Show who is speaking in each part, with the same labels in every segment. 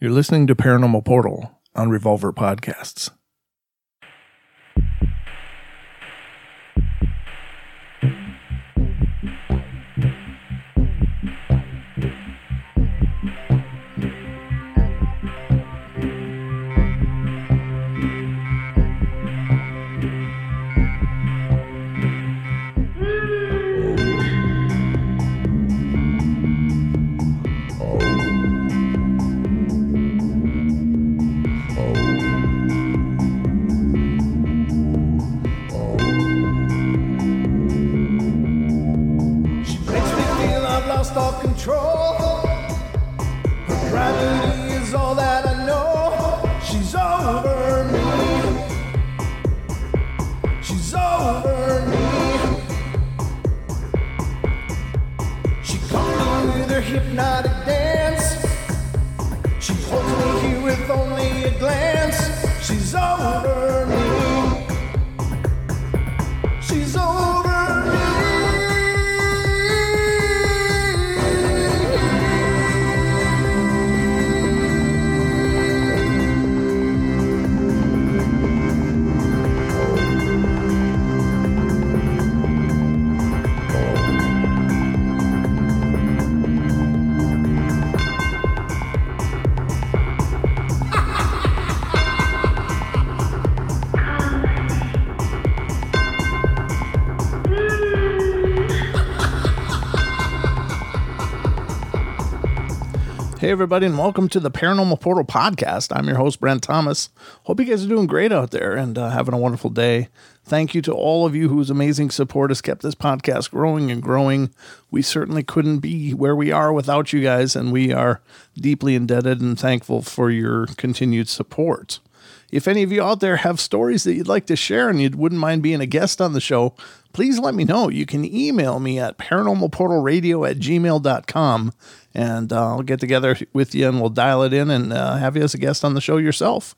Speaker 1: You're listening to Paranormal Portal on Revolver Podcasts. Hey, everybody, and welcome to the Paranormal Portal Podcast. I'm your host, Brent Thomas. Hope you guys are doing great out there and uh, having a wonderful day. Thank you to all of you whose amazing support has kept this podcast growing and growing. We certainly couldn't be where we are without you guys, and we are deeply indebted and thankful for your continued support. If any of you out there have stories that you'd like to share and you wouldn't mind being a guest on the show, please let me know. You can email me at paranormalportalradio at gmail.com and uh, I'll get together with you and we'll dial it in and uh, have you as a guest on the show yourself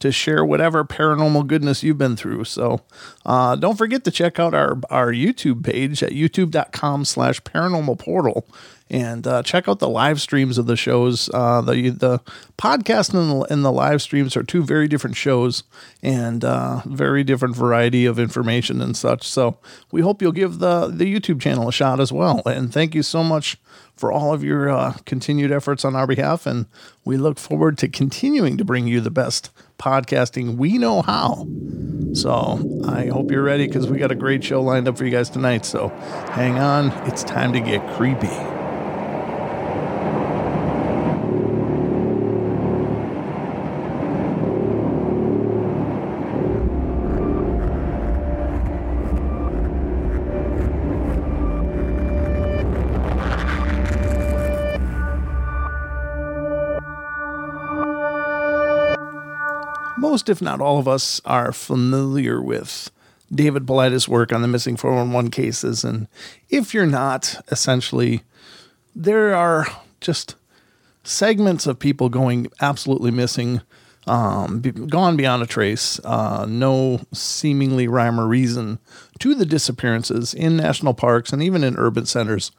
Speaker 1: to share whatever paranormal goodness you've been through. So uh, don't forget to check out our, our YouTube page at youtube.com slash paranormal portal and uh, check out the live streams of the shows. Uh, the the podcast and the, and the live streams are two very different shows and uh, very different variety of information and such. So we hope you'll give the the YouTube channel a shot as well. And thank you so much for all of your uh, continued efforts on our behalf. And we look forward to continuing to bring you the best podcasting we know how. So I hope you're ready because we got a great show lined up for you guys tonight. So hang on, it's time to get creepy. Most, if not all of us, are familiar with David Paulides' work on the missing 411 cases. And if you're not, essentially, there are just segments of people going absolutely missing, um, gone beyond a trace, uh, no seemingly rhyme or reason to the disappearances in national parks and even in urban centers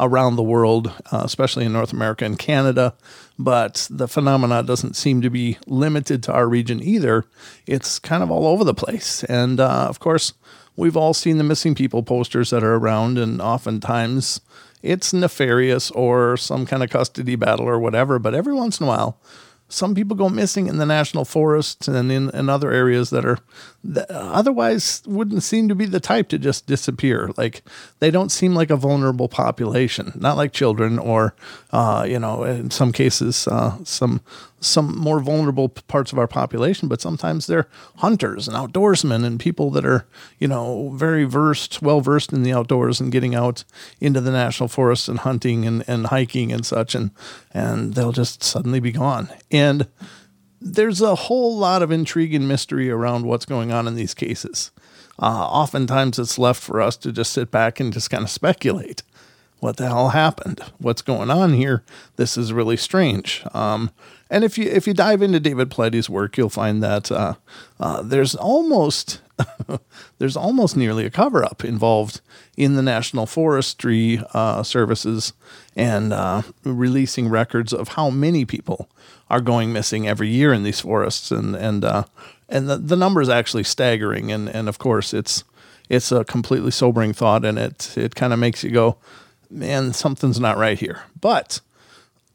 Speaker 1: around the world, uh, especially in North America and Canada. But the phenomena doesn't seem to be limited to our region either. It's kind of all over the place. And uh, of course, we've all seen the missing people posters that are around, and oftentimes it's nefarious or some kind of custody battle or whatever. But every once in a while, some people go missing in the national forests and in, in other areas that are otherwise wouldn't seem to be the type to just disappear. Like they don't seem like a vulnerable population, not like children or, uh, you know, in some cases, uh, some some more vulnerable parts of our population. But sometimes they're hunters and outdoorsmen and people that are, you know, very versed, well versed in the outdoors and getting out into the national forests and hunting and, and hiking and such, and and they'll just suddenly be gone. And there's a whole lot of intrigue and mystery around what's going on in these cases. Uh, oftentimes, it's left for us to just sit back and just kind of speculate. what the hell happened? What's going on here? This is really strange. Um, and if you if you dive into David Paulides' work, you'll find that uh, uh, there's almost there's almost nearly a cover up involved in the National Forestry uh, Services and uh, releasing records of how many people are going missing every year in these forests, and and uh, and the, the number is actually staggering. And and of course, it's it's a completely sobering thought, and it it kind of makes you go, man, something's not right here. But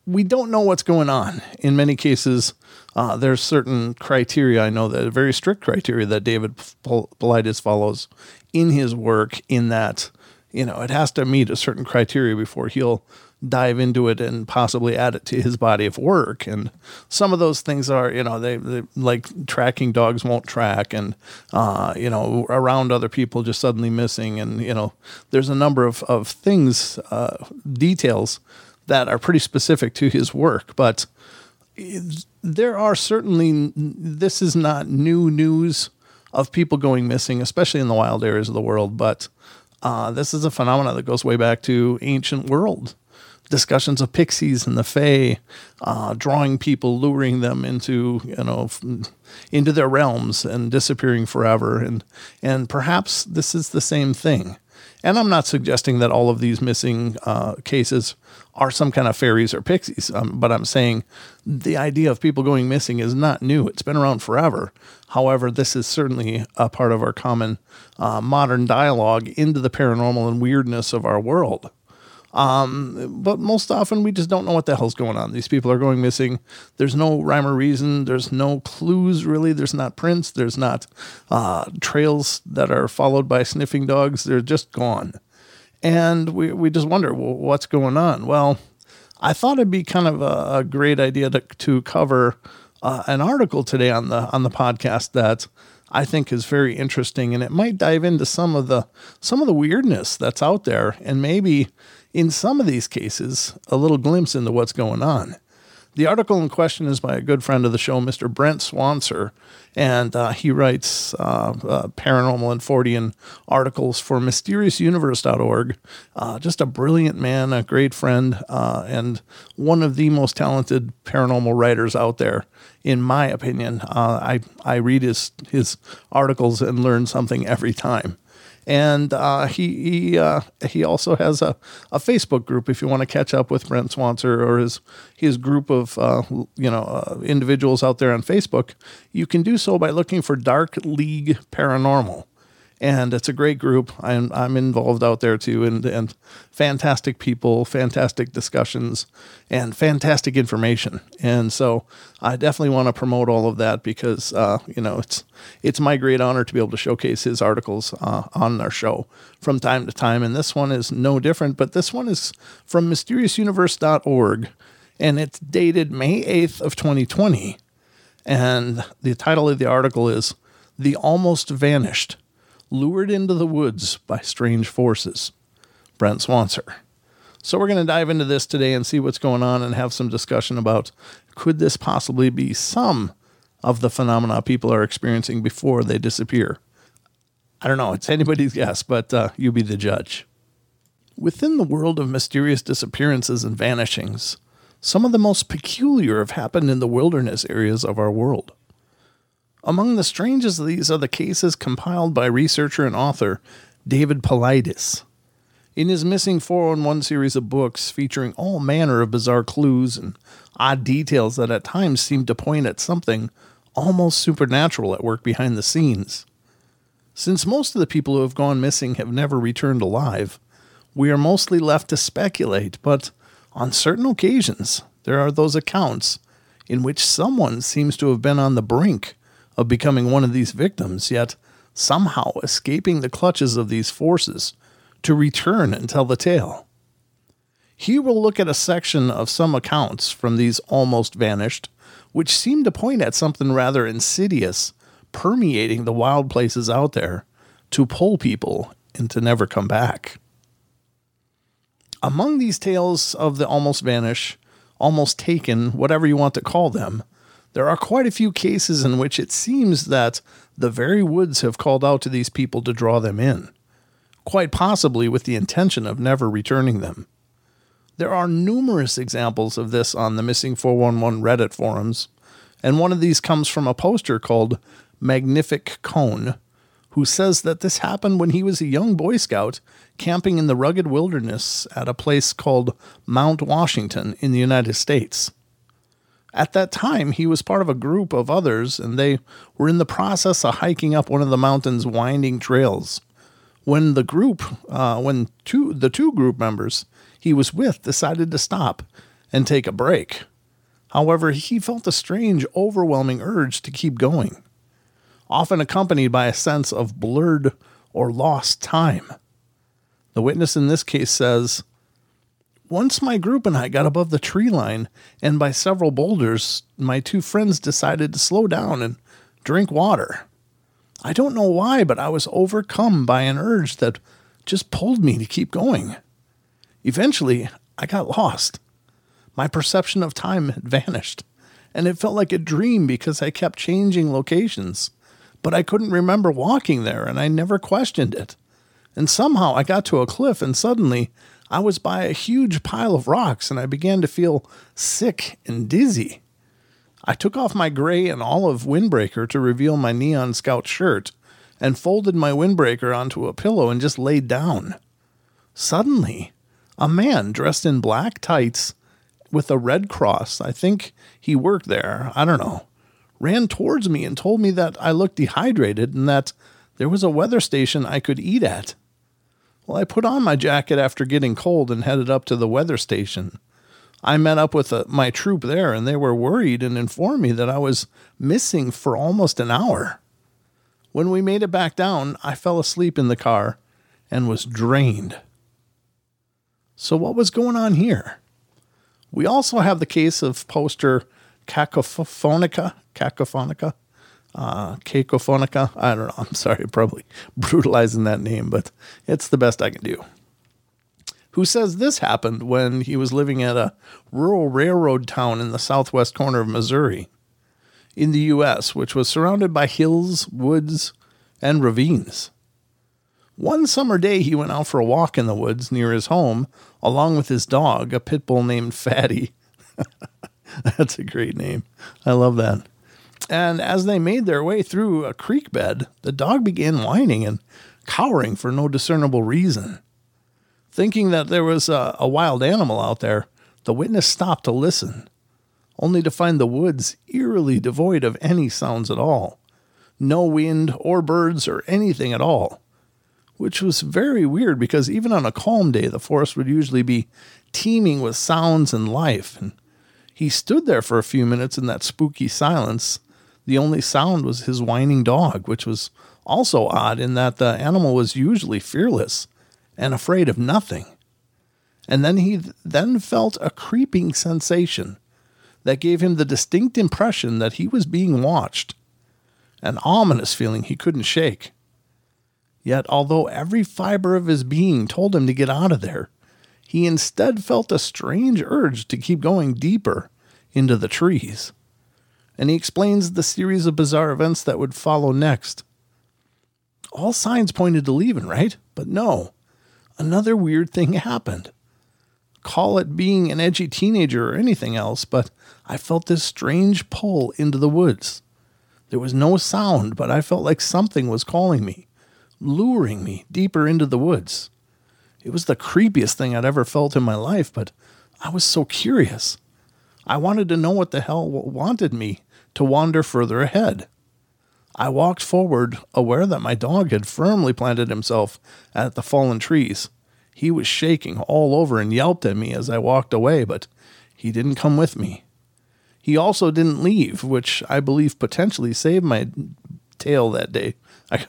Speaker 1: we don't know what's going on. In many cases, uh, there's certain criteria. I know that a very strict criteria that David Paulides follows in his work. In that, you know, it has to meet a certain criteria before he'll dive into it and possibly add it to his body of work. And some of those things are, you know, they, they like tracking dogs won't track and, uh, you know, around other people just suddenly missing. And, you know, there's a number of, of things, uh, details that are pretty specific to his work. But there are certainly, this is not new news of people going missing, especially in the wild areas of the world. But uh, this is a phenomenon that goes way back to ancient world discussions of pixies and the fae, uh, drawing people, luring them into you know into their realms and disappearing forever, and and perhaps this is the same thing. And I'm not suggesting that all of these missing uh, cases are some kind of fairies or pixies, um, but I'm saying the idea of people going missing is not new. It's been around forever. However, this is certainly a part of our common uh, modern dialogue into the paranormal and weirdness of our world. Um, but most often we just don't know what the hell's going on. These people are going missing. There's no rhyme or reason. There's no clues really. There's not prints. There's not uh, trails that are followed by sniffing dogs. They're just gone. And we, we just wonder, well, what's going on? Well, I thought it'd be kind of a, a great idea to, to cover uh, an article today on the on the podcast that I think is very interesting, and it might dive into some of the some of the weirdness that's out there, and maybe in some of these cases, a little glimpse into what's going on. The article in question is by a good friend of the show, Mr. Brent Swancer, and uh, he writes uh, uh, paranormal and Fortean articles for mysteriousuniverse.org. Uh, just a brilliant man, a great friend, uh, and one of the most talented paranormal writers out there, in my opinion. Uh, I, I read his, his articles and learn something every time and uh, he he uh, he also has a, a Facebook group if you want to catch up with Brent Swancer or his his group of uh, you know uh, individuals out there on Facebook. You can do so by looking for Dark League Paranormal and it's a great group. I'm I'm involved out there too, and and fantastic people, fantastic discussions, and fantastic information. And so I definitely want to promote all of that because uh, you know it's it's my great honor to be able to showcase his articles uh, on our show from time to time. And this one is no different, but this one is from mysteriousuniverse.org, and it's dated May eighth of 2020. And the title of the article is "The Almost Vanished." Lured into the woods by strange forces. Brent Swancer. So we're going to dive into this today and see what's going on and have some discussion about could this possibly be some of the phenomena people are experiencing before they disappear. I don't know, it's anybody's guess, but uh, you be the judge. Within the world of mysterious disappearances and vanishings, some of the most peculiar have happened in the wilderness areas of our world. Among the strangest of these are the cases compiled by researcher and author David Paulides. In his Missing 411 series of books featuring all manner of bizarre clues and odd details that at times seem to point at something almost supernatural at work behind the scenes. Since most of the people who have gone missing have never returned alive, we are mostly left to speculate, but on certain occasions, there are those accounts in which someone seems to have been on the brink of becoming one of these victims, yet somehow escaping the clutches of these forces to return and tell the tale. Here we'll look at a section of some accounts from these almost vanished, which seem to point at something rather insidious permeating the wild places out there to pull people and to never come back. Among these tales of the almost vanish, almost taken, whatever you want to call them, there are quite a few cases in which it seems that the very woods have called out to these people to draw them in, quite possibly with the intention of never returning them. There are numerous examples of this on the Missing 411 Reddit forums, and one of these comes from a poster called Magnific Cone, who says that this happened when he was a young Boy Scout camping in the rugged wilderness at a place called Mount Washington in the United States. At that time, he was part of a group of others, and they were in the process of hiking up one of the mountain's winding trails. When the group, uh, when two the two group members he was with decided to stop and take a break. However, he felt a strange, overwhelming urge to keep going, often accompanied by a sense of blurred or lost time. The witness in this case says, once my group and I got above the tree line, and by several boulders, my two friends decided to slow down and drink water. I don't know why, but I was overcome by an urge that just pulled me to keep going. Eventually, I got lost. My perception of time had vanished, and it felt like a dream because I kept changing locations. But I couldn't remember walking there, and I never questioned it. And somehow I got to a cliff, and suddenly I was by a huge pile of rocks and I began to feel sick and dizzy. I took off my gray and olive windbreaker to reveal my neon scout shirt and folded my windbreaker onto a pillow and just laid down. Suddenly, a man dressed in black tights with a red cross, I think he worked there, I don't know, ran towards me and told me that I looked dehydrated and that there was a weather station I could eat at. Well, I put on my jacket after getting cold and headed up to the weather station. I met up with uh, my troop there, and they were worried and informed me that I was missing for almost an hour. When we made it back down, I fell asleep in the car and was drained. So, what was going on here? We also have the case of poster Cacophonica, Cacophonica, uh. I don't know. I'm sorry, probably brutalizing that name, but it's the best I can do. Who says this happened when he was living at a rural railroad town in the southwest corner of Missouri in the U.S., which was surrounded by hills, woods, and ravines. One summer day, he went out for a walk in the woods near his home, along with his dog, a pit bull named Fatty. That's a great name. I love that. And as they made their way through a creek bed, the dog began whining and cowering for no discernible reason. Thinking that there was a, a, wild animal out there, the witness stopped to listen, only to find the woods eerily devoid of any sounds at all. No wind or birds or anything at all. Which was very weird because even on a calm day, the forest would usually be teeming with sounds and life. And he stood there for a few minutes in that spooky silence, the only sound was his whining dog, which was also odd in that the animal was usually fearless and afraid of nothing. And then he then felt a creeping sensation that gave him the distinct impression that he was being watched, an ominous feeling he couldn't shake. Yet, although every fiber of his being told him to get out of there, he instead felt a strange urge to keep going deeper into the trees and he explains the series of bizarre events that would follow next. All signs pointed to leaving, right? But no, another weird thing happened. Call it being an edgy teenager or anything else, but I felt this strange pull into the woods. There was no sound, but I felt like something was calling me, luring me deeper into the woods. It was the creepiest thing I'd ever felt in my life, but I was so curious. I wanted to know what the hell wanted me to wander further ahead. I walked forward, aware that my dog had firmly planted himself at the fallen trees. He was shaking all over and yelped at me as I walked away, but he didn't come with me. He also didn't leave, which I believe potentially saved my tail that day. I,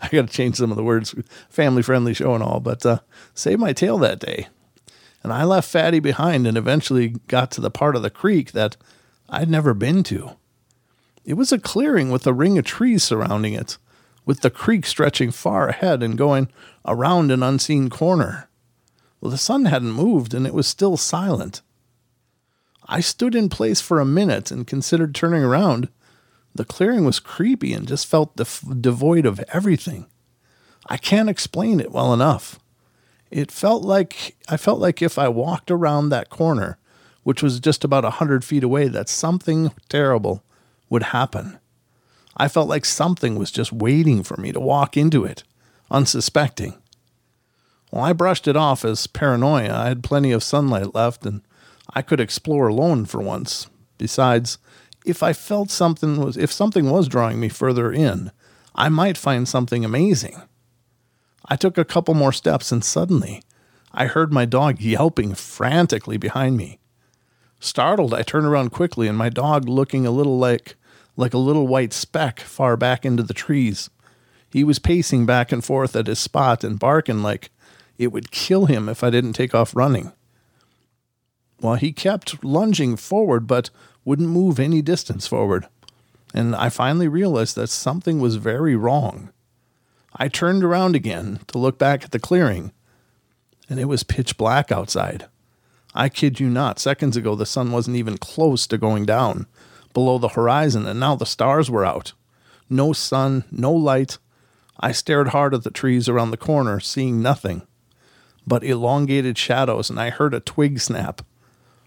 Speaker 1: I got to change some of the words, family friendly show and all, but uh, saved my tail that day. And I left Fatty behind and eventually got to the part of the creek that I'd never been to. It was a clearing with a ring of trees surrounding it, with the creek stretching far ahead and going around an unseen corner. Well, the sun hadn't moved and it was still silent. I stood in place for a minute and considered turning around. The clearing was creepy and just felt def- devoid of everything. I can't explain it well enough. It felt like I felt like if I walked around that corner, which was just about a hundred feet away, that something terrible would happen. I felt like something was just waiting for me to walk into it, unsuspecting. Well, I brushed it off as paranoia. I had plenty of sunlight left and I could explore alone for once. Besides, if I felt something was if something was drawing me further in, I might find something amazing. I took a couple more steps and suddenly I heard my dog yelping frantically behind me. Startled, I turned around quickly and my dog looking a little like like a little white speck far back into the trees. He was pacing back and forth at his spot and barking like it would kill him if I didn't take off running. Well, he kept lunging forward, but wouldn't move any distance forward. And I finally realized that something was very wrong. I turned around again to look back at the clearing, and it was pitch black outside. I kid you not, seconds ago the sun wasn't even close to going down below the horizon, and now the stars were out. No sun, no light. I stared hard at the trees around the corner, seeing nothing but elongated shadows, and I heard a twig snap.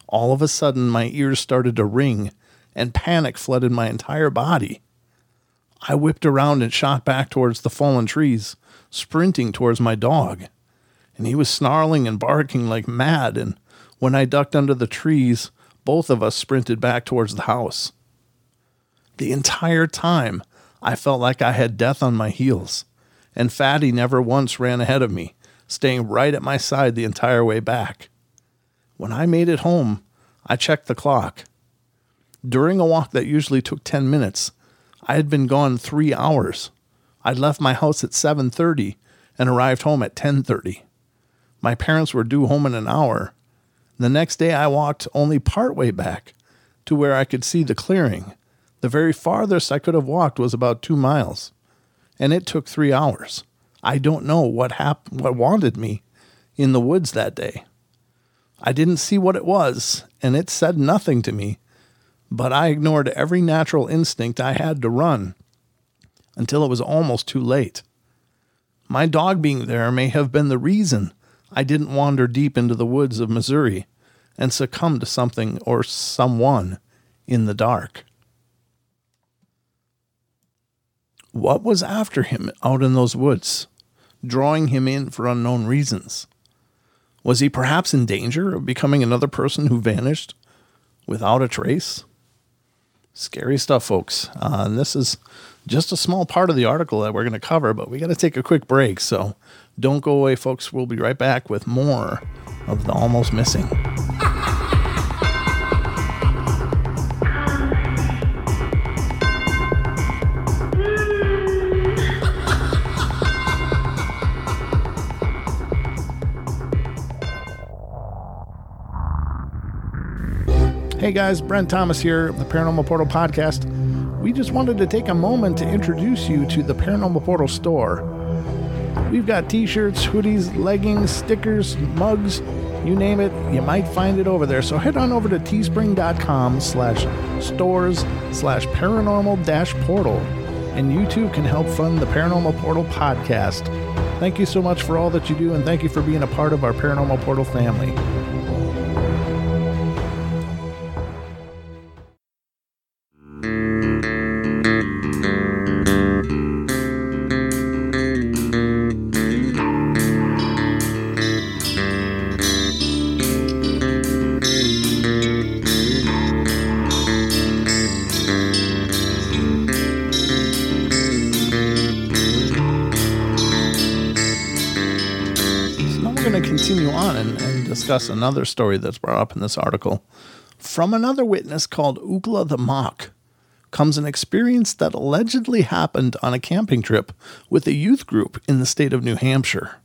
Speaker 1: All of a sudden, my ears started to ring, and panic flooded my entire body. I whipped around and shot back towards the fallen trees, sprinting towards my dog. And he was snarling and barking like mad, and when I ducked under the trees, both of us sprinted back towards the house. The entire time, I felt like I had death on my heels, and Fatty never once ran ahead of me, staying right at my side the entire way back. When I made it home, I checked the clock. During a walk that usually took 10 minutes, I had been gone 3 hours. I'd left my house at 7:30 and arrived home at 10:30. My parents were due home in an hour. The next day I walked only part way back to where I could see the clearing. The very farthest I could have walked was about 2 miles, and it took 3 hours. I don't know what what wanted me in the woods that day. I didn't see what it was, and it said nothing to me, but I ignored every natural instinct I had to run until it was almost too late. My dog being there may have been the reason I didn't wander deep into the woods of Missouri and succumb to something or someone in the dark. What was after him out in those woods, drawing him in for unknown reasons? Was he perhaps in danger of becoming another person who vanished without a trace? Scary stuff, folks. Uh, and this is just a small part of the article that we're going to cover, but we got to take a quick break. So don't go away, folks. We'll be right back with more of the almost missing. Hey guys, Brent Thomas here of the Paranormal Portal Podcast. We just wanted to take a moment to introduce you to the Paranormal Portal store. We've got t-shirts, hoodies, leggings, stickers, mugs, you name it, you might find it over there. So head on over to teespring.com slash stores slash paranormal dash portal and you too can help fund the Paranormal Portal podcast. Thank you so much for all that you do and thank you for being a part of our Paranormal Portal family. Discuss mm-hmm. another story that's brought up in this article. From another witness called Ugla the Mock comes an experience that allegedly happened on a camping trip with a youth group in the state of New Hampshire.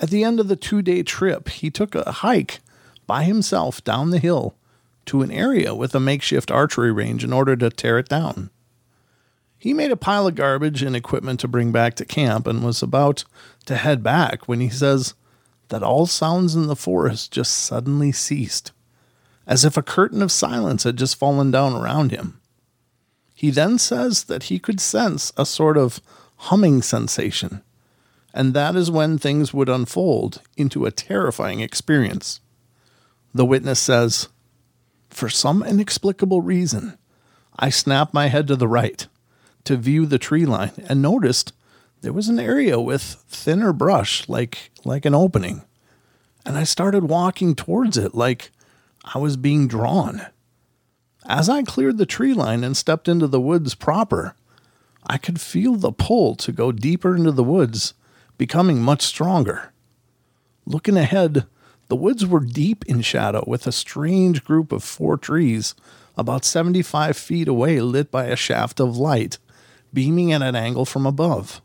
Speaker 1: At the end of the two day trip, he took a hike by himself down the hill to an area with a makeshift archery range in order to tear it down. He made a pile of garbage and equipment to bring back to camp and was about to head back when he says that all sounds in the forest just suddenly ceased, as if a curtain of silence had just fallen down around him. He then says that he could sense a sort of humming sensation, And that is when things would unfold into a terrifying experience. The witness says, For some inexplicable reason, I snapped my head to the right to view the tree line and noticed there was an area with thinner brush like like an opening. And I started walking towards it like I was being drawn. As I cleared the tree line and stepped into the woods proper, I could feel the pull to go deeper into the woods becoming much stronger. Looking ahead, the woods were deep in shadow with a strange group of four trees about 75 feet away lit by a shaft of light beaming at an angle from above.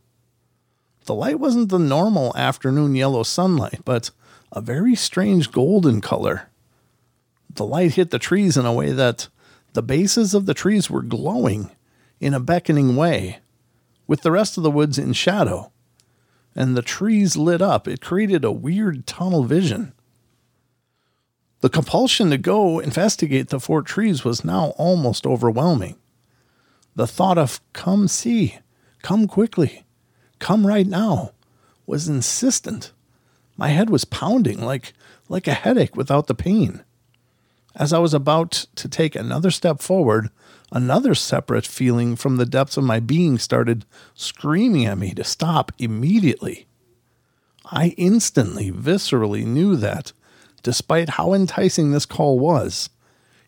Speaker 1: The light wasn't the normal afternoon yellow sunlight, but a very strange golden color. The light hit the trees in a way that the bases of the trees were glowing in a beckoning way, with the rest of the woods in shadow and the trees lit up, it created a weird tunnel vision. The compulsion to go investigate the four trees was now almost overwhelming. The thought of, come see, come quickly, come right now, was insistent. My head was pounding like, like a headache without the pain. As I was about to take another step forward, Another separate feeling from the depths of my being started screaming at me to stop immediately. I instantly, viscerally knew that, despite how enticing this call was,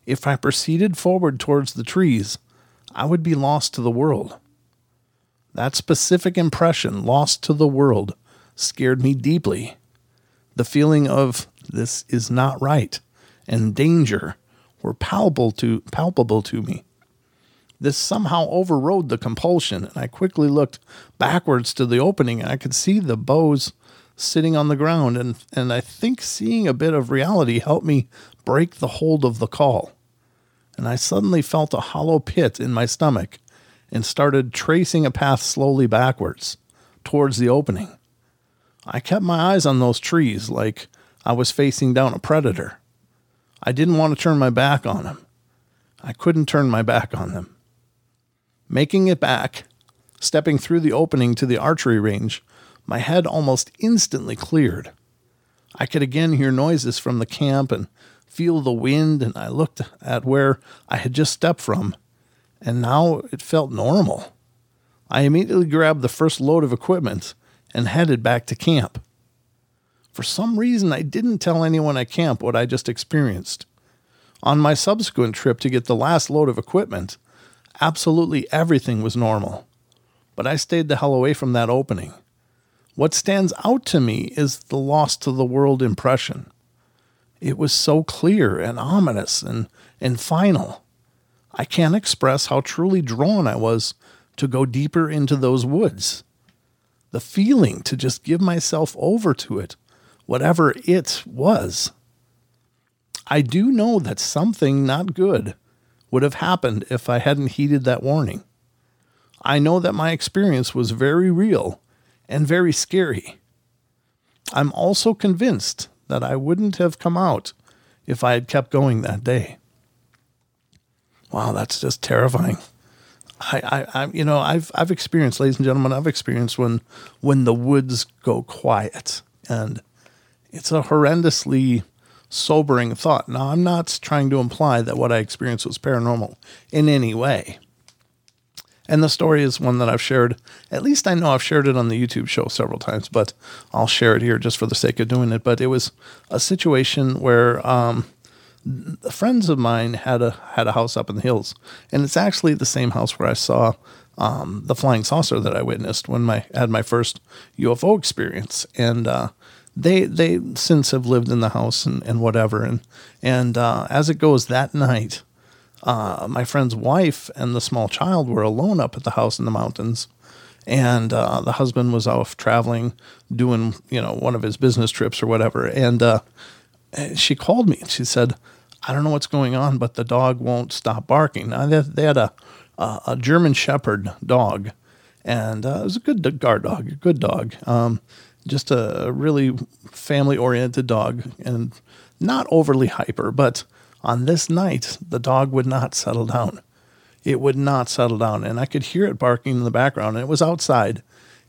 Speaker 1: if I proceeded forward towards the trees, I would be lost to the world. That specific impression, lost to the world, scared me deeply. The feeling of this is not right and danger were palpable to, palpable to me. This somehow overrode the compulsion, and I quickly looked backwards to the opening, and I could see the bows sitting on the ground, and, and I think seeing a bit of reality helped me break the hold of the call. And I suddenly felt a hollow pit in my stomach and started tracing a path slowly backwards towards the opening. I kept my eyes on those trees like I was facing down a predator. I didn't want to turn my back on them. I couldn't turn my back on them. Making it back, stepping through the opening to the archery range, my head almost instantly cleared. I could again hear noises from the camp and feel the wind, and I looked at where I had just stepped from, and now it felt normal. I immediately grabbed the first load of equipment and headed back to camp. For some reason, I didn't tell anyone at camp what I just experienced. On my subsequent trip to get the last load of equipment, Absolutely everything was normal. But I stayed the hell away from that opening. What stands out to me is the lost to the world impression. It was so clear and ominous and, and final. I can't express how truly drawn I was to go deeper into those woods. The feeling to just give myself over to it, whatever it was. I do know that something not good would have happened if I hadn't heeded that warning. I know that my experience was very real and very scary. I'm also convinced that I wouldn't have come out if I had kept going that day. Wow, that's just terrifying. I, I, I, you know, I've, I've experienced, ladies and gentlemen, I've experienced when, when the woods go quiet, and it's a horrendously sobering thought. Now, I'm not trying to imply that what I experienced was paranormal in any way. And the story is one that I've shared. At least I know I've shared it on the YouTube show several times, but I'll share it here just for the sake of doing it. But it was a situation where um, friends of mine had a had a house up in the hills, and it's actually the same house where I saw um, the flying saucer that I witnessed when I had my first UFO experience. And uh, they they since have lived in the house and, and whatever. And and uh, as it goes that night uh, my friend's wife and the small child were alone up at the house in the mountains. And uh, the husband was off traveling doing you know one of his business trips or whatever. And uh, she called me and she said i don't know what's going on but the dog won't stop barking now, they, had a, a german shepherd dog and uh, it was a good guard dog a good dog um, just a really family oriented dog and not overly hyper, but on this night, the dog would not settle down. It would not settle down. And I could hear it barking in the background, and it was outside.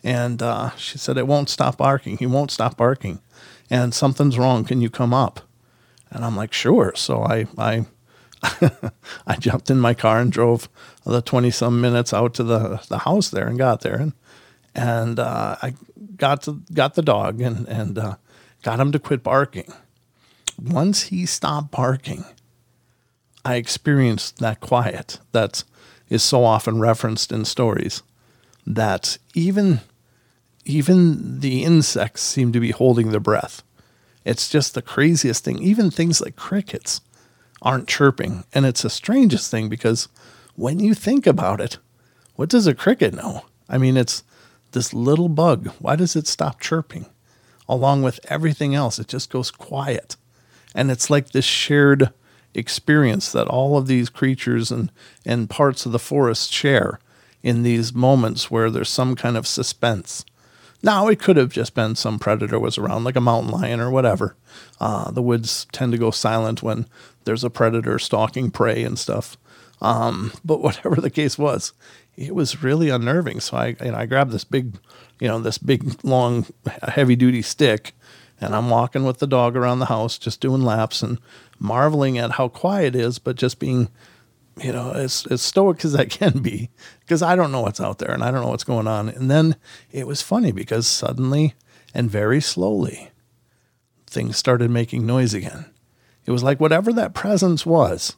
Speaker 1: And uh, she said, It won't stop barking. He won't stop barking. And something's wrong. Can you come up? And I'm like, Sure. So I, I, I jumped in my car and drove the 20 some minutes out to the, the house there and got there. And, and uh, I got, to, got the dog and, and uh, got him to quit barking. Once he stopped barking, I experienced that quiet that is so often referenced in stories that even even the insects seem to be holding their breath. It's just the craziest thing. Even things like crickets aren't chirping. And it's the strangest thing because when you think about it, what does a cricket know? I mean, it's this little bug. Why does it stop chirping? Along with everything else, it just goes quiet. And it's like this shared experience that all of these creatures and, and parts of the forest share in these moments where there's some kind of suspense. Now, it could have just been some predator was around, like a mountain lion or whatever. Uh, the woods tend to go silent when there's a predator stalking prey and stuff. Um, but whatever the case was, it was really unnerving. So I, you know, I grabbed this big, you know, this big, long, heavy duty stick, and I'm walking with the dog around the house, just doing laps and marveling at how quiet it is, but just being you know, as, as stoic as I can be because I don't know what's out there and I don't know what's going on. And then it was funny because suddenly and very slowly, things started making noise again. It was like whatever that presence was,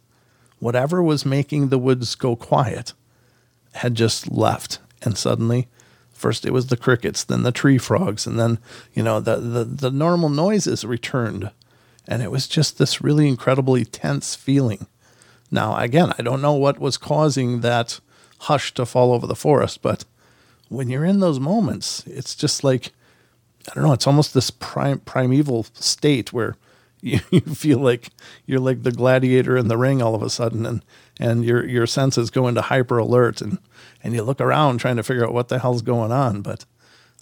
Speaker 1: whatever was making the woods go quiet, had just left. And suddenly, first it was the crickets, then the tree frogs, and then, you know, the, the, the normal noises returned. And it was just this really incredibly tense feeling now, again, I don't know what was causing that hush to fall over the forest, but when you're in those moments, it's just like, I don't know, it's almost this prime, primeval state where you, you feel like you're like the gladiator in the ring all of a sudden and, and your, your senses go into hyper alert and, and you look around trying to figure out what the hell's going on. But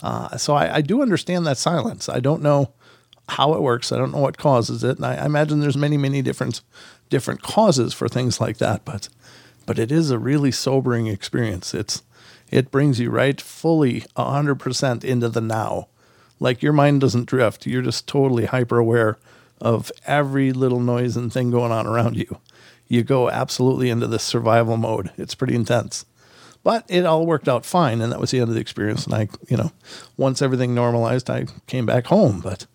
Speaker 1: uh, so I, I do understand that silence. I don't know how it works. I don't know what causes it. And I, I imagine there's many, many different different causes for things like that, but but it is a really sobering experience. It's it brings you right fully 100% into the now. Like your mind doesn't drift. You're just totally hyper aware of every little noise and thing going on around you. You go absolutely into this survival mode. It's pretty intense. But it all worked out fine and that was the end of the experience and I, you know, once everything normalized, I came back home, but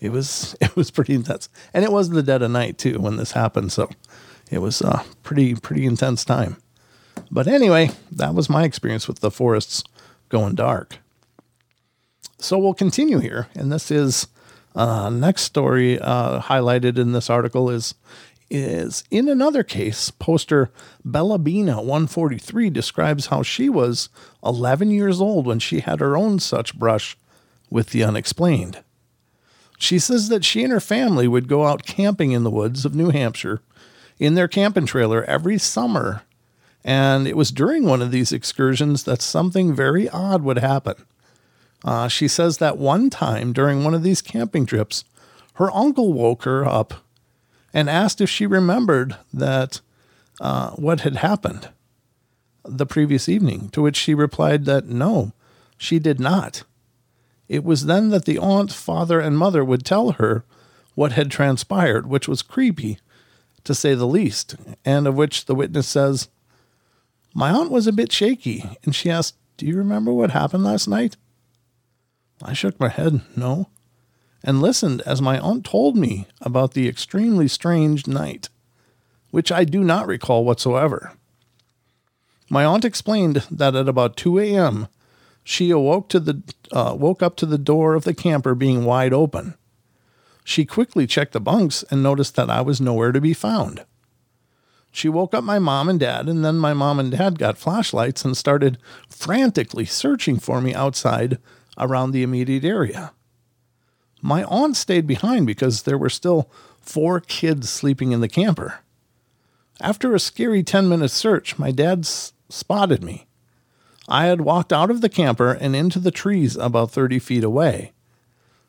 Speaker 1: it was it was pretty intense, and it was the dead of night too when this happened. So it was a pretty pretty intense time. But anyway, that was my experience with the forests going dark. So we'll continue here, and this is uh, next story uh, highlighted in this article is is in another case. Poster Bellabina 143 describes how she was 11 years old when she had her own such brush with the unexplained. She says that she and her family would go out camping in the woods of New Hampshire in their camping trailer every summer. And it was during one of these excursions that something very odd would happen. Uh, she says that one time during one of these camping trips, her uncle woke her up and asked if she remembered that uh, what had happened the previous evening, to which she replied that no, she did not. It was then that the aunt, father, and mother would tell her what had transpired, which was creepy, to say the least, and of which the witness says, My aunt was a bit shaky, and she asked, Do you remember what happened last night? I shook my head, no, and listened as my aunt told me about the extremely strange night, which I do not recall whatsoever. My aunt explained that at about 2 a.m., she awoke to the uh, woke up to the door of the camper being wide open. She quickly checked the bunks and noticed that I was nowhere to be found. She woke up my mom and dad, and then my mom and dad got flashlights and started frantically searching for me outside around the immediate area. My aunt stayed behind because there were still four kids sleeping in the camper. After a scary 10 minute search, my dad s- spotted me. I had walked out of the camper and into the trees about 30 feet away.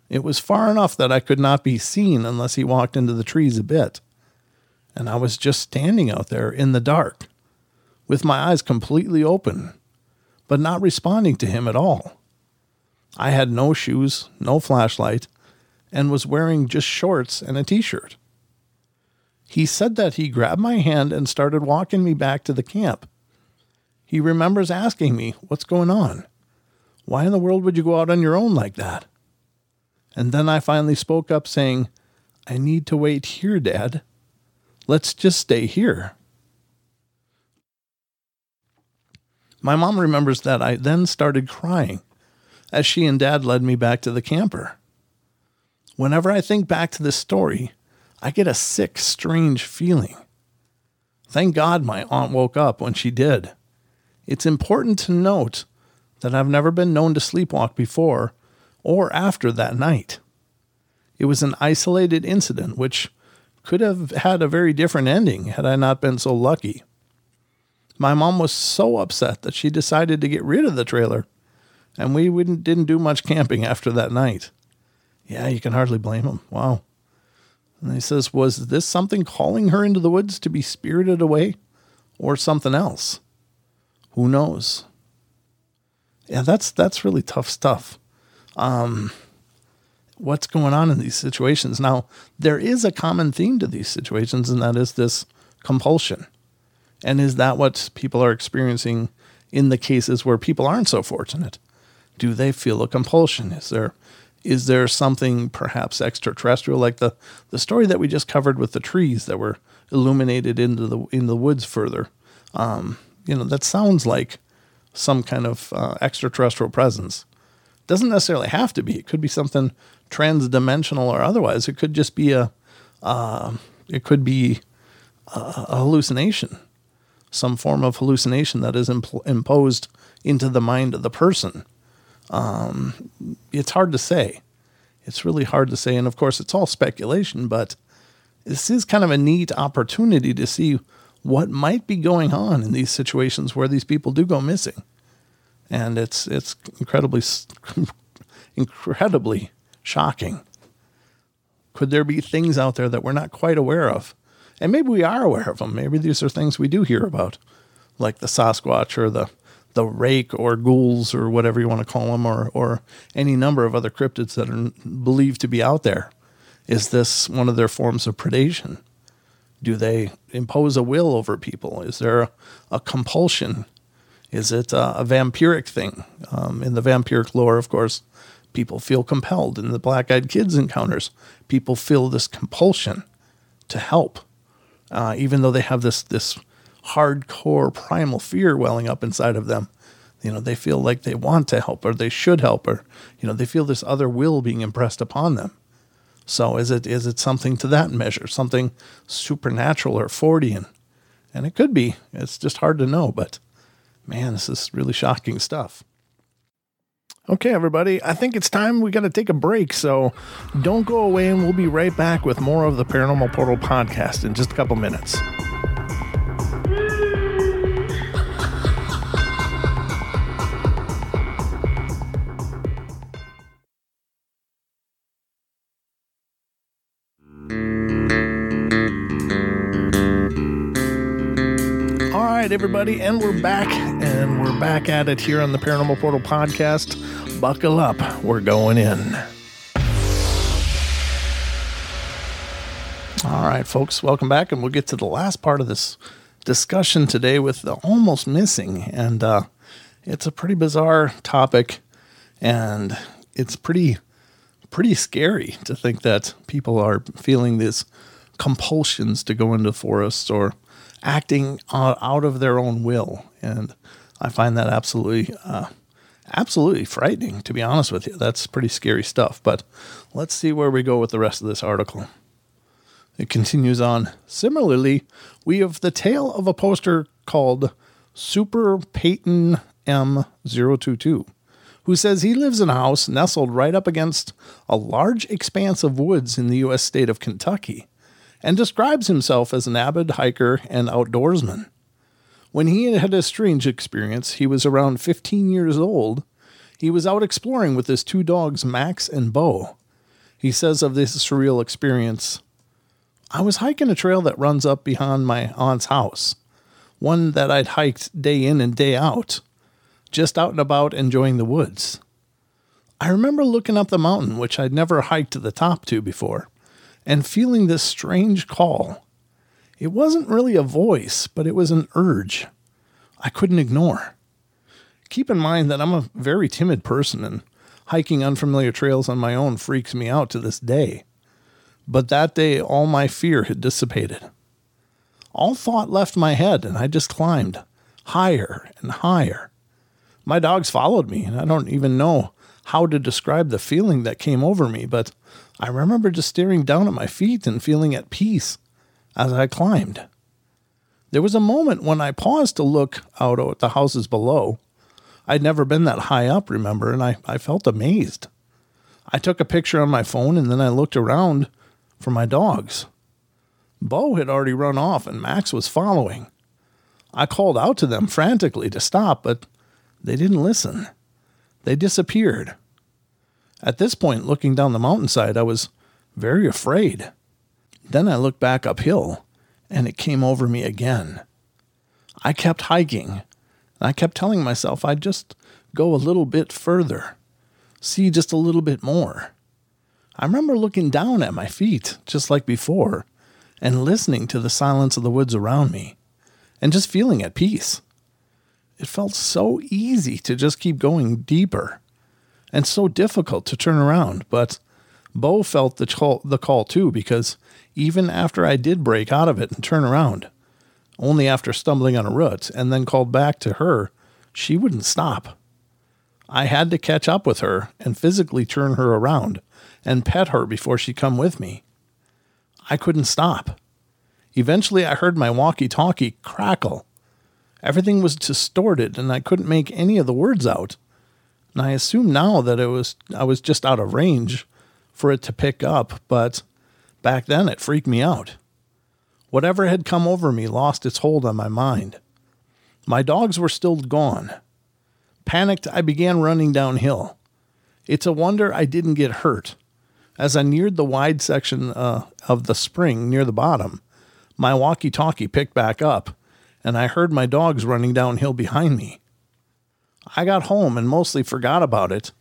Speaker 1: It was far enough that I could not be seen unless he walked into the trees a bit. And I was just standing out there in the dark, with my eyes completely open, but not responding to him at all. I had no shoes, no flashlight, and was wearing just shorts and a t shirt. He said that he grabbed my hand and started walking me back to the camp. He remembers asking me, What's going on? Why in the world would you go out on your own like that? And then I finally spoke up, saying, I need to wait here, Dad. Let's just stay here. My mom remembers that I then started crying as she and Dad led me back to the camper. Whenever I think back to this story, I get a sick, strange feeling. Thank God my aunt woke up when she did. It's important to note that I've never been known to sleepwalk before or after that night. It was an isolated incident which could have had a very different ending had I not been so lucky. My mom was so upset that she decided to get rid of the trailer, and we didn't do much camping after that night. Yeah, you can hardly blame him. Wow. And he says, Was this something calling her into the woods to be spirited away or something else? Who knows? Yeah, that's that's really tough stuff. Um, what's going on in these situations? Now, there is a common theme to these situations, and that is this compulsion. And is that what people are experiencing in the cases where people aren't so fortunate? Do they feel a compulsion? Is there is there something perhaps extraterrestrial like the the story that we just covered with the trees that were illuminated into the in the woods further? Um, you know, that sounds like some kind of uh, extraterrestrial presence. Doesn't necessarily have to be. It could be something transdimensional or otherwise. It could just be a uh, it could be a, a hallucination some form of hallucination that is impl- imposed into the mind of the person. Um, it's hard to say. It's really hard to say. And of course, it's all speculation, but this is kind of a neat opportunity to see what might be going on in these situations where these people do go missing. And it's, it's incredibly, incredibly shocking. Could there be things out there that we're not quite aware of? And maybe we are aware of them. Maybe these are things we do hear about, like the Sasquatch or the the rake or ghouls or whatever you want to call them, or or any number of other cryptids that are believed to be out there. Is this one of their forms of predation? Do they impose a will over people? Is there a, a compulsion? Is it a, a vampiric thing? Um, in the vampiric lore, of course, people feel compelled. In the Black Eyed Kids encounters, people feel this compulsion to help uh, even though they have this this hardcore primal fear welling up inside of them. You know, they feel like they want to help or they should help or you know, they feel this other will being impressed upon them. So is it is it something to that measure, something supernatural or Fortean? And it could be. It's just hard to know, but man, this is really shocking stuff. Okay, everybody, I think it's time we got to take a break. So don't go away, and we'll be right back with more of the Paranormal Portal podcast in just a couple minutes. Right, everybody, and we're back, and we're back at it here on the Paranormal Portal podcast. Buckle up, we're going in. All right, folks, welcome back, and we'll get to the last part of this discussion today with the almost missing, and uh, it's a pretty bizarre topic, and it's pretty pretty scary to think that people are feeling these compulsions to go into forests or acting out of their own will. And I find that absolutely, uh, absolutely frightening, to be honest with you. That's pretty scary stuff. But let's see where we go with the rest of this article. It continues on. Similarly, we have the tale of a poster called Super Peyton M022, who says he lives in a house nestled right up against a large expanse of woods in the U.S. state of Kentucky and describes himself as an avid hiker and outdoorsman. When he had a strange experience, he was around 15 years old. He was out exploring with his two dogs, Max and Bo. He says of this surreal experience I was hiking a trail that runs up behind my aunt's house, one that I'd hiked day in and day out, just out and about enjoying the woods. I remember looking up the mountain, which I'd never hiked to the top to before, and feeling this strange call. It wasn't really a voice, but it was an urge I couldn't ignore. Keep in mind that I'm a very timid person and hiking unfamiliar trails on my own freaks me out to this day. But that day, all my fear had dissipated. All thought left my head, and I just climbed higher and higher. My dogs followed me, and I don't even know how to describe the feeling that came over me, but I remember just staring down at my feet and feeling at peace as I climbed. There was a moment when I paused to look out at the houses below. I'd never been that high up, remember, and I, I felt amazed. I took a picture on my phone and then I looked around for my dogs. Bo had already run off and Max was following. I called out to them frantically to stop, but they didn't listen. They disappeared. At this point, looking down the mountainside, I was very afraid. Then I looked back uphill, and it came over me again. I kept hiking. And I kept telling myself I'd just go a little bit further, see just a little bit more. I remember looking down at my feet, just like before, and listening to the silence of the woods around me, and just feeling at peace. It felt so easy to just keep going deeper and so difficult to turn around. But Bo felt the call, the call too, because even after I did break out of it and turn around, only after stumbling on a root and then called back to her, she wouldn't stop. I had to catch up with her and physically turn her around and pet her before she'd come with me. I couldn't stop. Eventually I heard my walkie-talkie crackle Everything was distorted and I couldn't make any of the words out. And I assume now that it was I was just out of range for it to pick up, but back then it freaked me out. Whatever had come over me lost its hold on my mind. My dogs were still gone. Panicked, I began running downhill. It's a wonder I didn't get hurt. As I neared the wide section uh, of the spring near the bottom, my walkie talkie picked back up and I heard my dogs running downhill behind me. I got home and mostly forgot about it.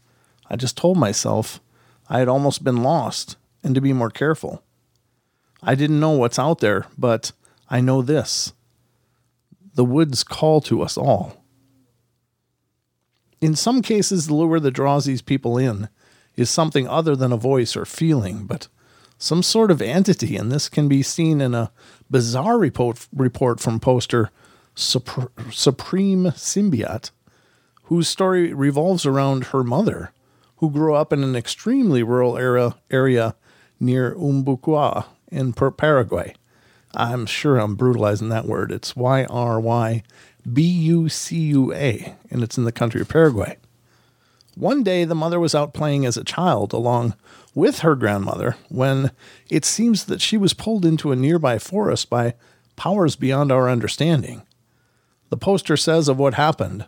Speaker 1: I just told myself I had almost been lost and to be more careful. I didn't know what's out there, but I know this the woods call to us all. In some cases, the lure that draws these people in is something other than a voice or feeling, but some sort of entity, and this can be seen in a bizarre report, report from poster Supreme Symbiote, whose story revolves around her mother, who grew up in an extremely rural area, area near Umbucua in Paraguay. I'm sure I'm brutalizing that word. It's Y R Y B U C U A, and it's in the country of Paraguay. One day, the mother was out playing as a child along with her grandmother when it seems that she was pulled into a nearby forest by powers beyond our understanding. The poster says of what happened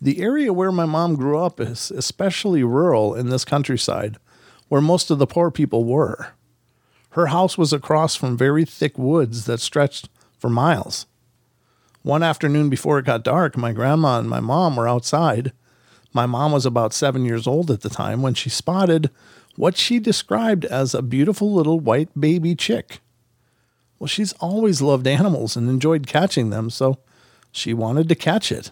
Speaker 1: The area where my mom grew up is especially rural in this countryside, where most of the poor people were. Her house was across from very thick woods that stretched for miles. One afternoon before it got dark, my grandma and my mom were outside. My mom was about seven years old at the time when she spotted what she described as a beautiful little white baby chick. Well, she's always loved animals and enjoyed catching them, so she wanted to catch it.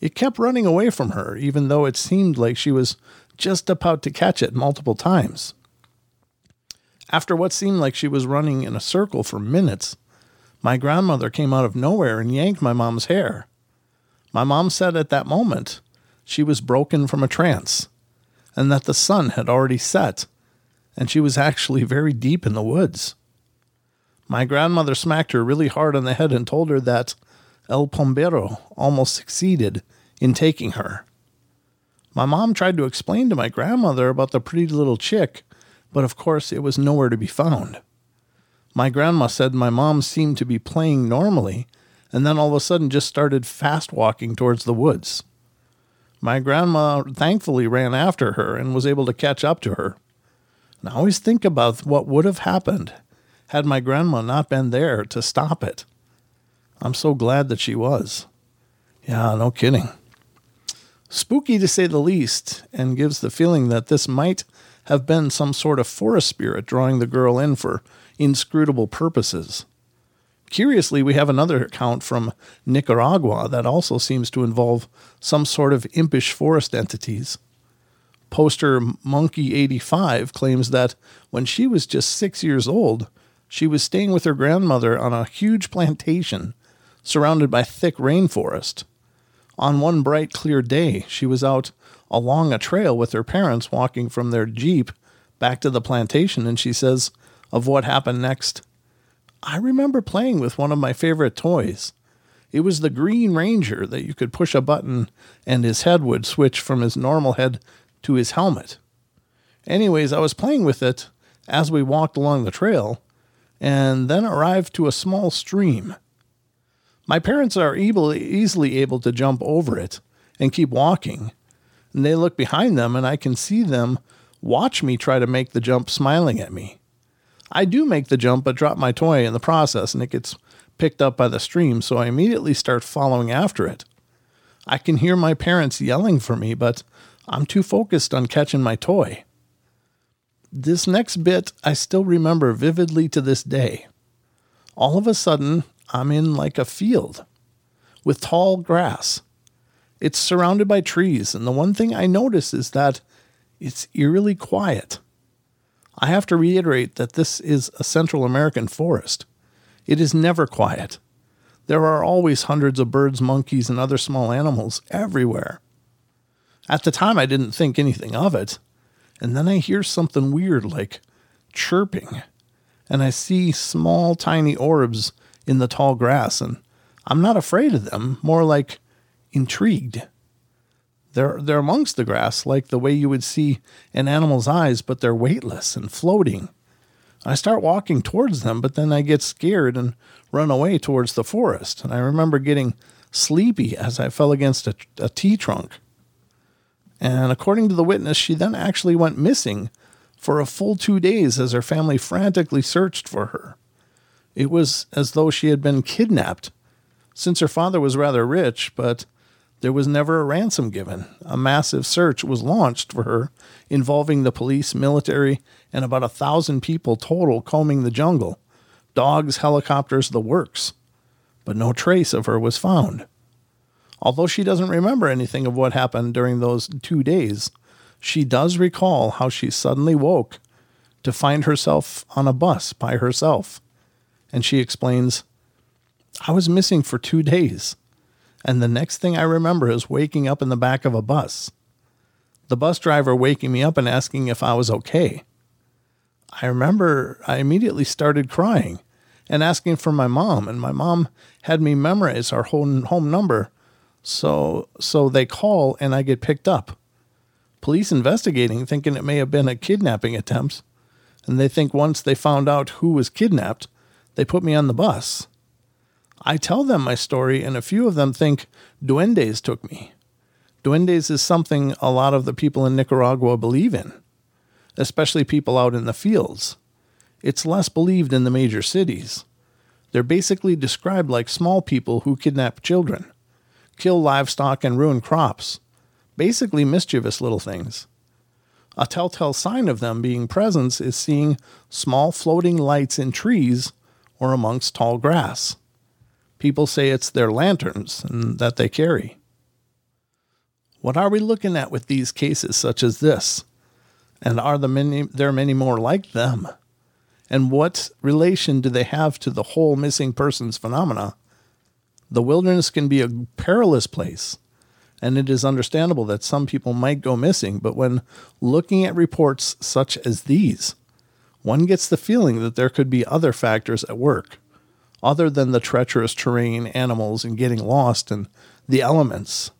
Speaker 1: It kept running away from her, even though it seemed like she was just about to catch it multiple times. After what seemed like she was running in a circle for minutes, my grandmother came out of nowhere and yanked my mom's hair. My mom said at that moment she was broken from a trance and that the sun had already set, and she was actually very deep in the woods. My grandmother smacked her really hard on the head and told her that El Pombero almost succeeded in taking her. My mom tried to explain to my grandmother about the pretty little chick, but of course it was nowhere to be found. My grandma said my mom seemed to be playing normally and then all of a sudden just started fast walking towards the woods. My grandma thankfully ran after her and was able to catch up to her. And I always think about what would have happened had my grandma not been there to stop it. I'm so glad that she was. Yeah, no kidding. Spooky to say the least, and gives the feeling that this might have been some sort of forest spirit drawing the girl in for inscrutable purposes. Curiously, we have another account from Nicaragua that also seems to involve some sort of impish forest entities. Poster Monkey 85 claims that when she was just six years old, she was staying with her grandmother on a huge plantation surrounded by thick rainforest. On one bright, clear day, she was out along a trail with her parents walking from their Jeep back to the plantation, and she says of what happened next. I remember playing with one of my favorite toys. It was the Green Ranger that you could push a button and his head would switch from his normal head to his helmet. Anyways, I was playing with it as we walked along the trail and then arrived to a small stream. My parents are able, easily able to jump over it and keep walking. And they look behind them, and I can see them watch me try to make the jump smiling at me. I do make the jump, but drop my toy in the process, and it gets picked up by the stream, so I immediately start following after it. I can hear my parents yelling for me, but I'm too focused on catching my toy. This next bit I still remember vividly to this day. All of a sudden, I'm in like a field with tall grass. It's surrounded by trees, and the one thing I notice is that it's eerily quiet. I have to reiterate that this is a Central American forest. It is never quiet. There are always hundreds of birds, monkeys, and other small animals everywhere. At the time, I didn't think anything of it, and then I hear something weird like chirping, and I see small, tiny orbs in the tall grass, and I'm not afraid of them, more like intrigued. They're, they're amongst the grass, like the way you would see an animal's eyes, but they're weightless and floating. I start walking towards them, but then I get scared and run away towards the forest. And I remember getting sleepy as I fell against a, a tree trunk. And according to the witness, she then actually went missing for a full two days as her family frantically searched for her. It was as though she had been kidnapped, since her father was rather rich, but there was never a ransom given. A massive search was launched for her, involving the police, military, and about a thousand people total combing the jungle dogs, helicopters, the works. But no trace of her was found. Although she doesn't remember anything of what happened during those two days, she does recall how she suddenly woke to find herself on a bus by herself and she explains, I was missing for two days. And the next thing I remember is waking up in the back of a bus. The bus driver waking me up and asking if I was okay. I remember I immediately started crying and asking for my mom, and my mom had me memorize our home, home number. So, so they call and I get picked up. Police investigating, thinking it may have been a kidnapping attempt, and they think once they found out who was kidnapped, they put me on the bus. I tell them my story, and a few of them think duendes took me. Duendes is something a lot of the people in Nicaragua believe in, especially people out in the fields. It's less believed in the major cities. They're basically described like small people who kidnap children, kill livestock, and ruin crops. Basically, mischievous little things. A telltale sign of them being presence is seeing small floating lights in trees or amongst tall grass. People say it's their lanterns that they carry. What are we looking at with these cases such as this? And are the many, there many more like them? And what relation do they have to the whole missing persons phenomena? The wilderness can be a perilous place, and it is understandable that some people might go missing, but when looking at reports such as these, one gets the feeling that there could be other factors at work, other than the treacherous terrain, animals, and getting lost and the elements.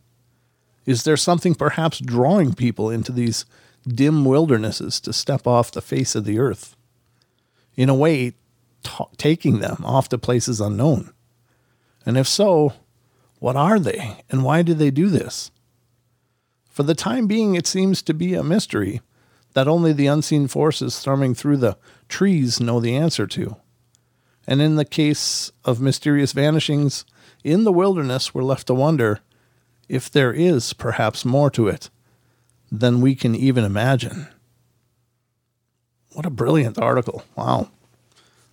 Speaker 1: Is there something perhaps drawing people into these dim wildernesses to step off the face of the earth? In a way, t- taking them off to places unknown. And if so, what are they and why do they do this? For the time being, it seems to be a mystery that only the unseen forces thrumming through the trees know the answer to. And in the case of mysterious vanishings in the wilderness, we're left to wonder if there is perhaps more to it than we can even imagine. What a brilliant article. Wow.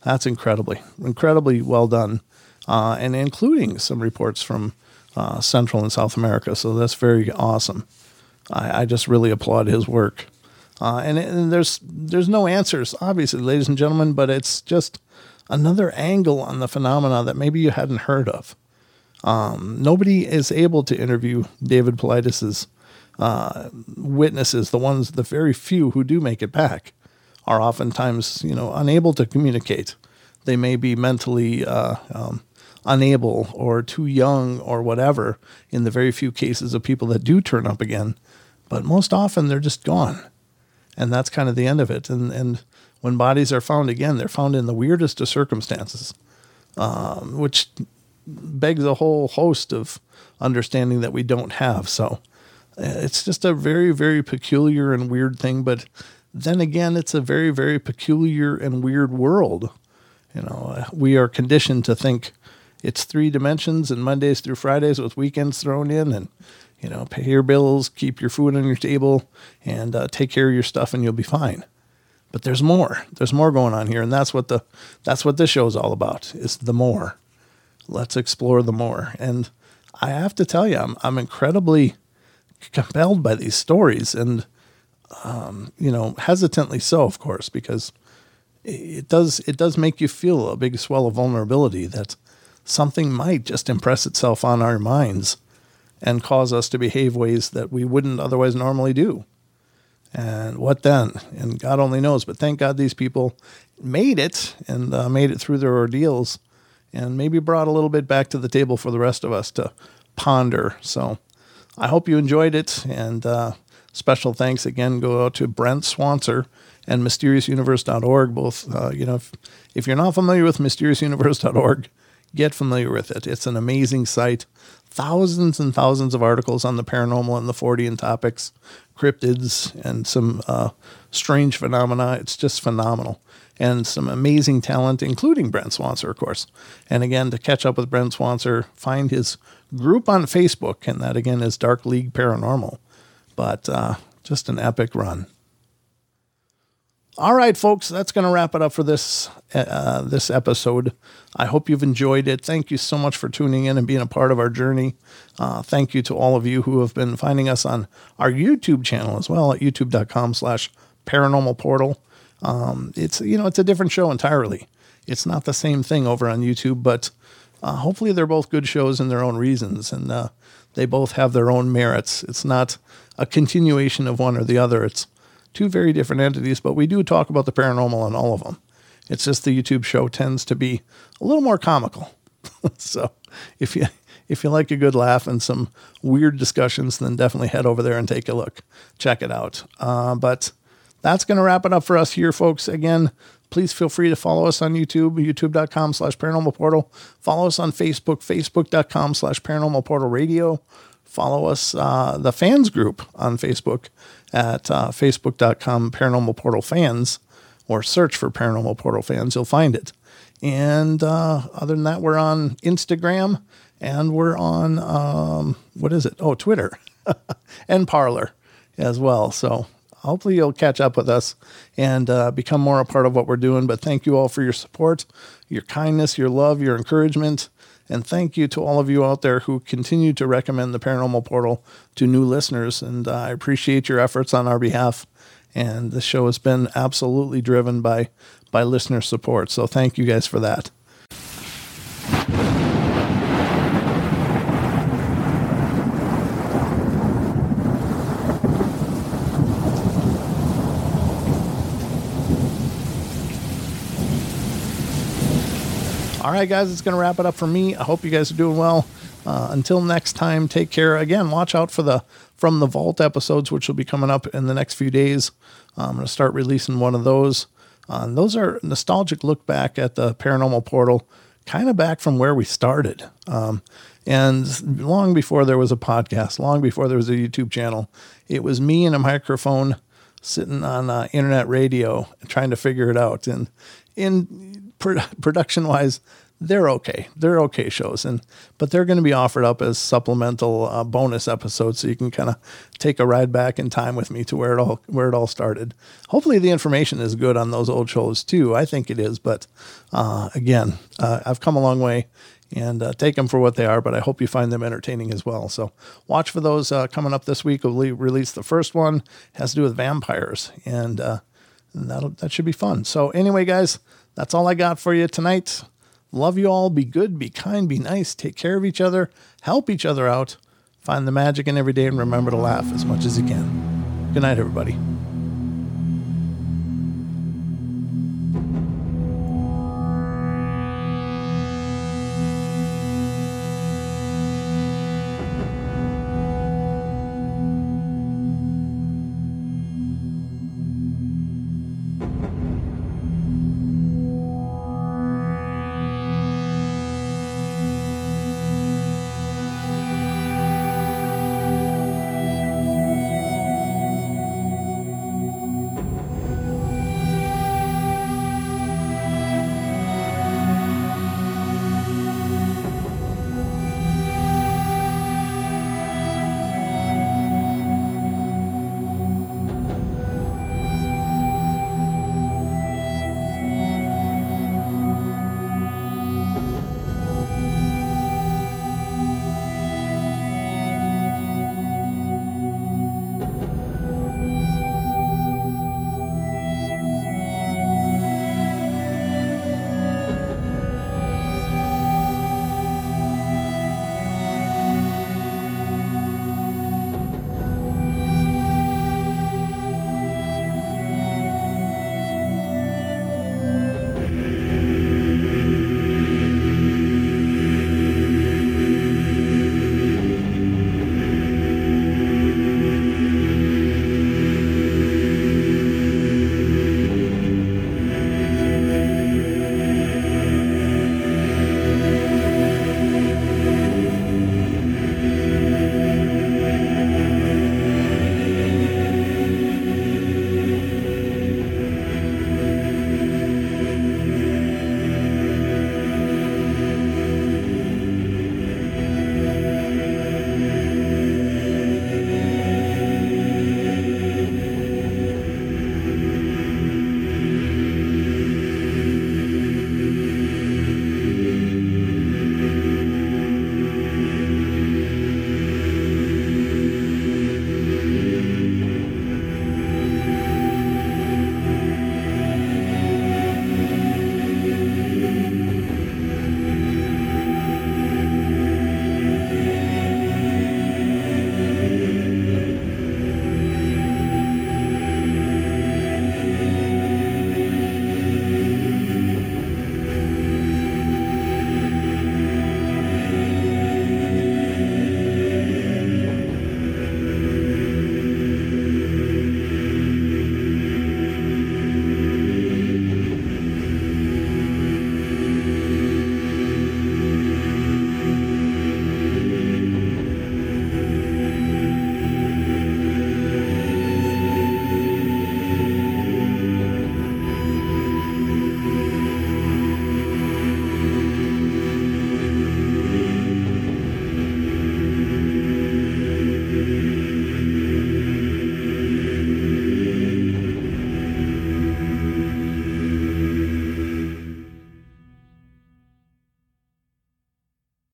Speaker 1: That's incredibly, incredibly well done. Uh, and including some reports from uh, Central and South America. So that's very awesome. I, I just really applaud his work. Uh, and, and there's there's no answers, obviously, ladies and gentlemen, but it's just another angle on the phenomena that maybe you hadn't heard of. Um, nobody is able to interview David Paulides's uh, witnesses. The ones, the very few who do make it back, are oftentimes, you know, unable to communicate. They may be mentally uh, um, unable or too young or whatever. In the very few cases of people that do turn up again, but most often they're just gone, and that's kind of the end of it. And and when bodies are found again, they're found in the weirdest of circumstances, um, which begs a whole host of understanding that we don't have. So uh, it's just a very, very peculiar and weird thing. But then again, it's a very, very peculiar and weird world. You know, uh, we are conditioned to think it's three dimensions and Mondays through Fridays with weekends thrown in and, you know, pay your bills, keep your food on your table, and uh, take care of your stuff, and you'll be fine. But there's more. There's more going on here, and that's what the that's what this show is all about. Is the more. Let's explore the more. And I have to tell you, I'm I'm incredibly compelled by these stories, and um, you know, hesitantly so, of course, because it does it does make you feel a big swell of vulnerability that something might just impress itself on our minds and cause us to behave ways that we wouldn't otherwise normally do. And what then? And God only knows. But thank God these people made it and uh, made it through their ordeals and maybe brought a little bit back to the table for the rest of us to ponder. So I hope you enjoyed it. And uh, special thanks again go out to Brent Swancer and mysteriousuniverse.org. Both, uh, you know, if, if you're not familiar with mysteriousuniverse.org, get familiar with it. It's an amazing site. Thousands and thousands of articles on the paranormal and the Fortean topics, cryptids, and some uh, strange phenomena. It's just phenomenal. And some amazing talent, including Brent Swancer, of course. And again, to catch up with Brent Swancer, find his group on Facebook, and that again is Dark League Paranormal. But uh, just an epic run. All right, folks, that's going to wrap it up for this uh, this episode. I hope you've enjoyed it. Thank you so much for tuning in and being a part of our journey. Uh, thank you to all of you who have been finding us on our YouTube channel as well at youtube.com/slash paranormal portal. Um, it's you know it's a different show entirely. It's not the same thing over on YouTube, but uh, hopefully they're both good shows in their own reasons, and uh, they both have their own merits. It's not a continuation of one or the other. It's two very different entities, but we do talk about the paranormal on all of them. It's just the YouTube show tends to be a little more comical. so if you if you like a good laugh and some weird discussions, then definitely head over there and take a look. Check it out. Uh, but that's going to wrap it up for us here, folks. Again, please feel free to follow us on YouTube, youtube.com slash paranormal portal. Follow us on Facebook, facebook.com slash paranormal portal radio. Follow us, uh, the fans group on Facebook at uh, facebook.com paranormal portal fans or search for paranormal portal fans. You'll find it. And uh, other than that, we're on Instagram and we're on, um, what is it? Oh, Twitter and Parler as well. So hopefully you'll catch up with us and uh, become more a part of what we're doing. But thank you all for your support, your kindness, your love, your encouragement. And thank you to all of you out there who continue to recommend the Paranormal Portal to new listeners. And uh, I appreciate your efforts on our behalf. And the show has been absolutely driven by by listener support. So thank you guys for that. All right, guys, it's going to wrap it up for me. I hope you guys are doing well. Uh, until next time, take care. Again, watch out for the from the vault episodes, which will be coming up in the next few days. Uh, I'm going to start releasing one of those. Uh, those are nostalgic look back at the paranormal portal, kind of back from where we started. Um, and long before there was a podcast, long before there was a YouTube channel, it was me and a microphone sitting on uh, internet radio trying to figure it out. And in production wise, they're okay. They're okay shows, and but they're going to be offered up as supplemental uh, bonus episodes, so you can kind of take a ride back in time with me to where it all where it all started. Hopefully, the information is good on those old shows too. I think it is, but uh, again, uh, I've come a long way. And uh, take them for what they are, but I hope you find them entertaining as well. So, watch for those uh, coming up this week. We'll release the first one, has to do with vampires, and uh, that that should be fun. So, anyway, guys, that's all I got for you tonight. Love you all. Be good, be kind, be nice. Take care of each other. Help each other out. Find the magic in every day and remember to laugh as much as you can. Good night, everybody.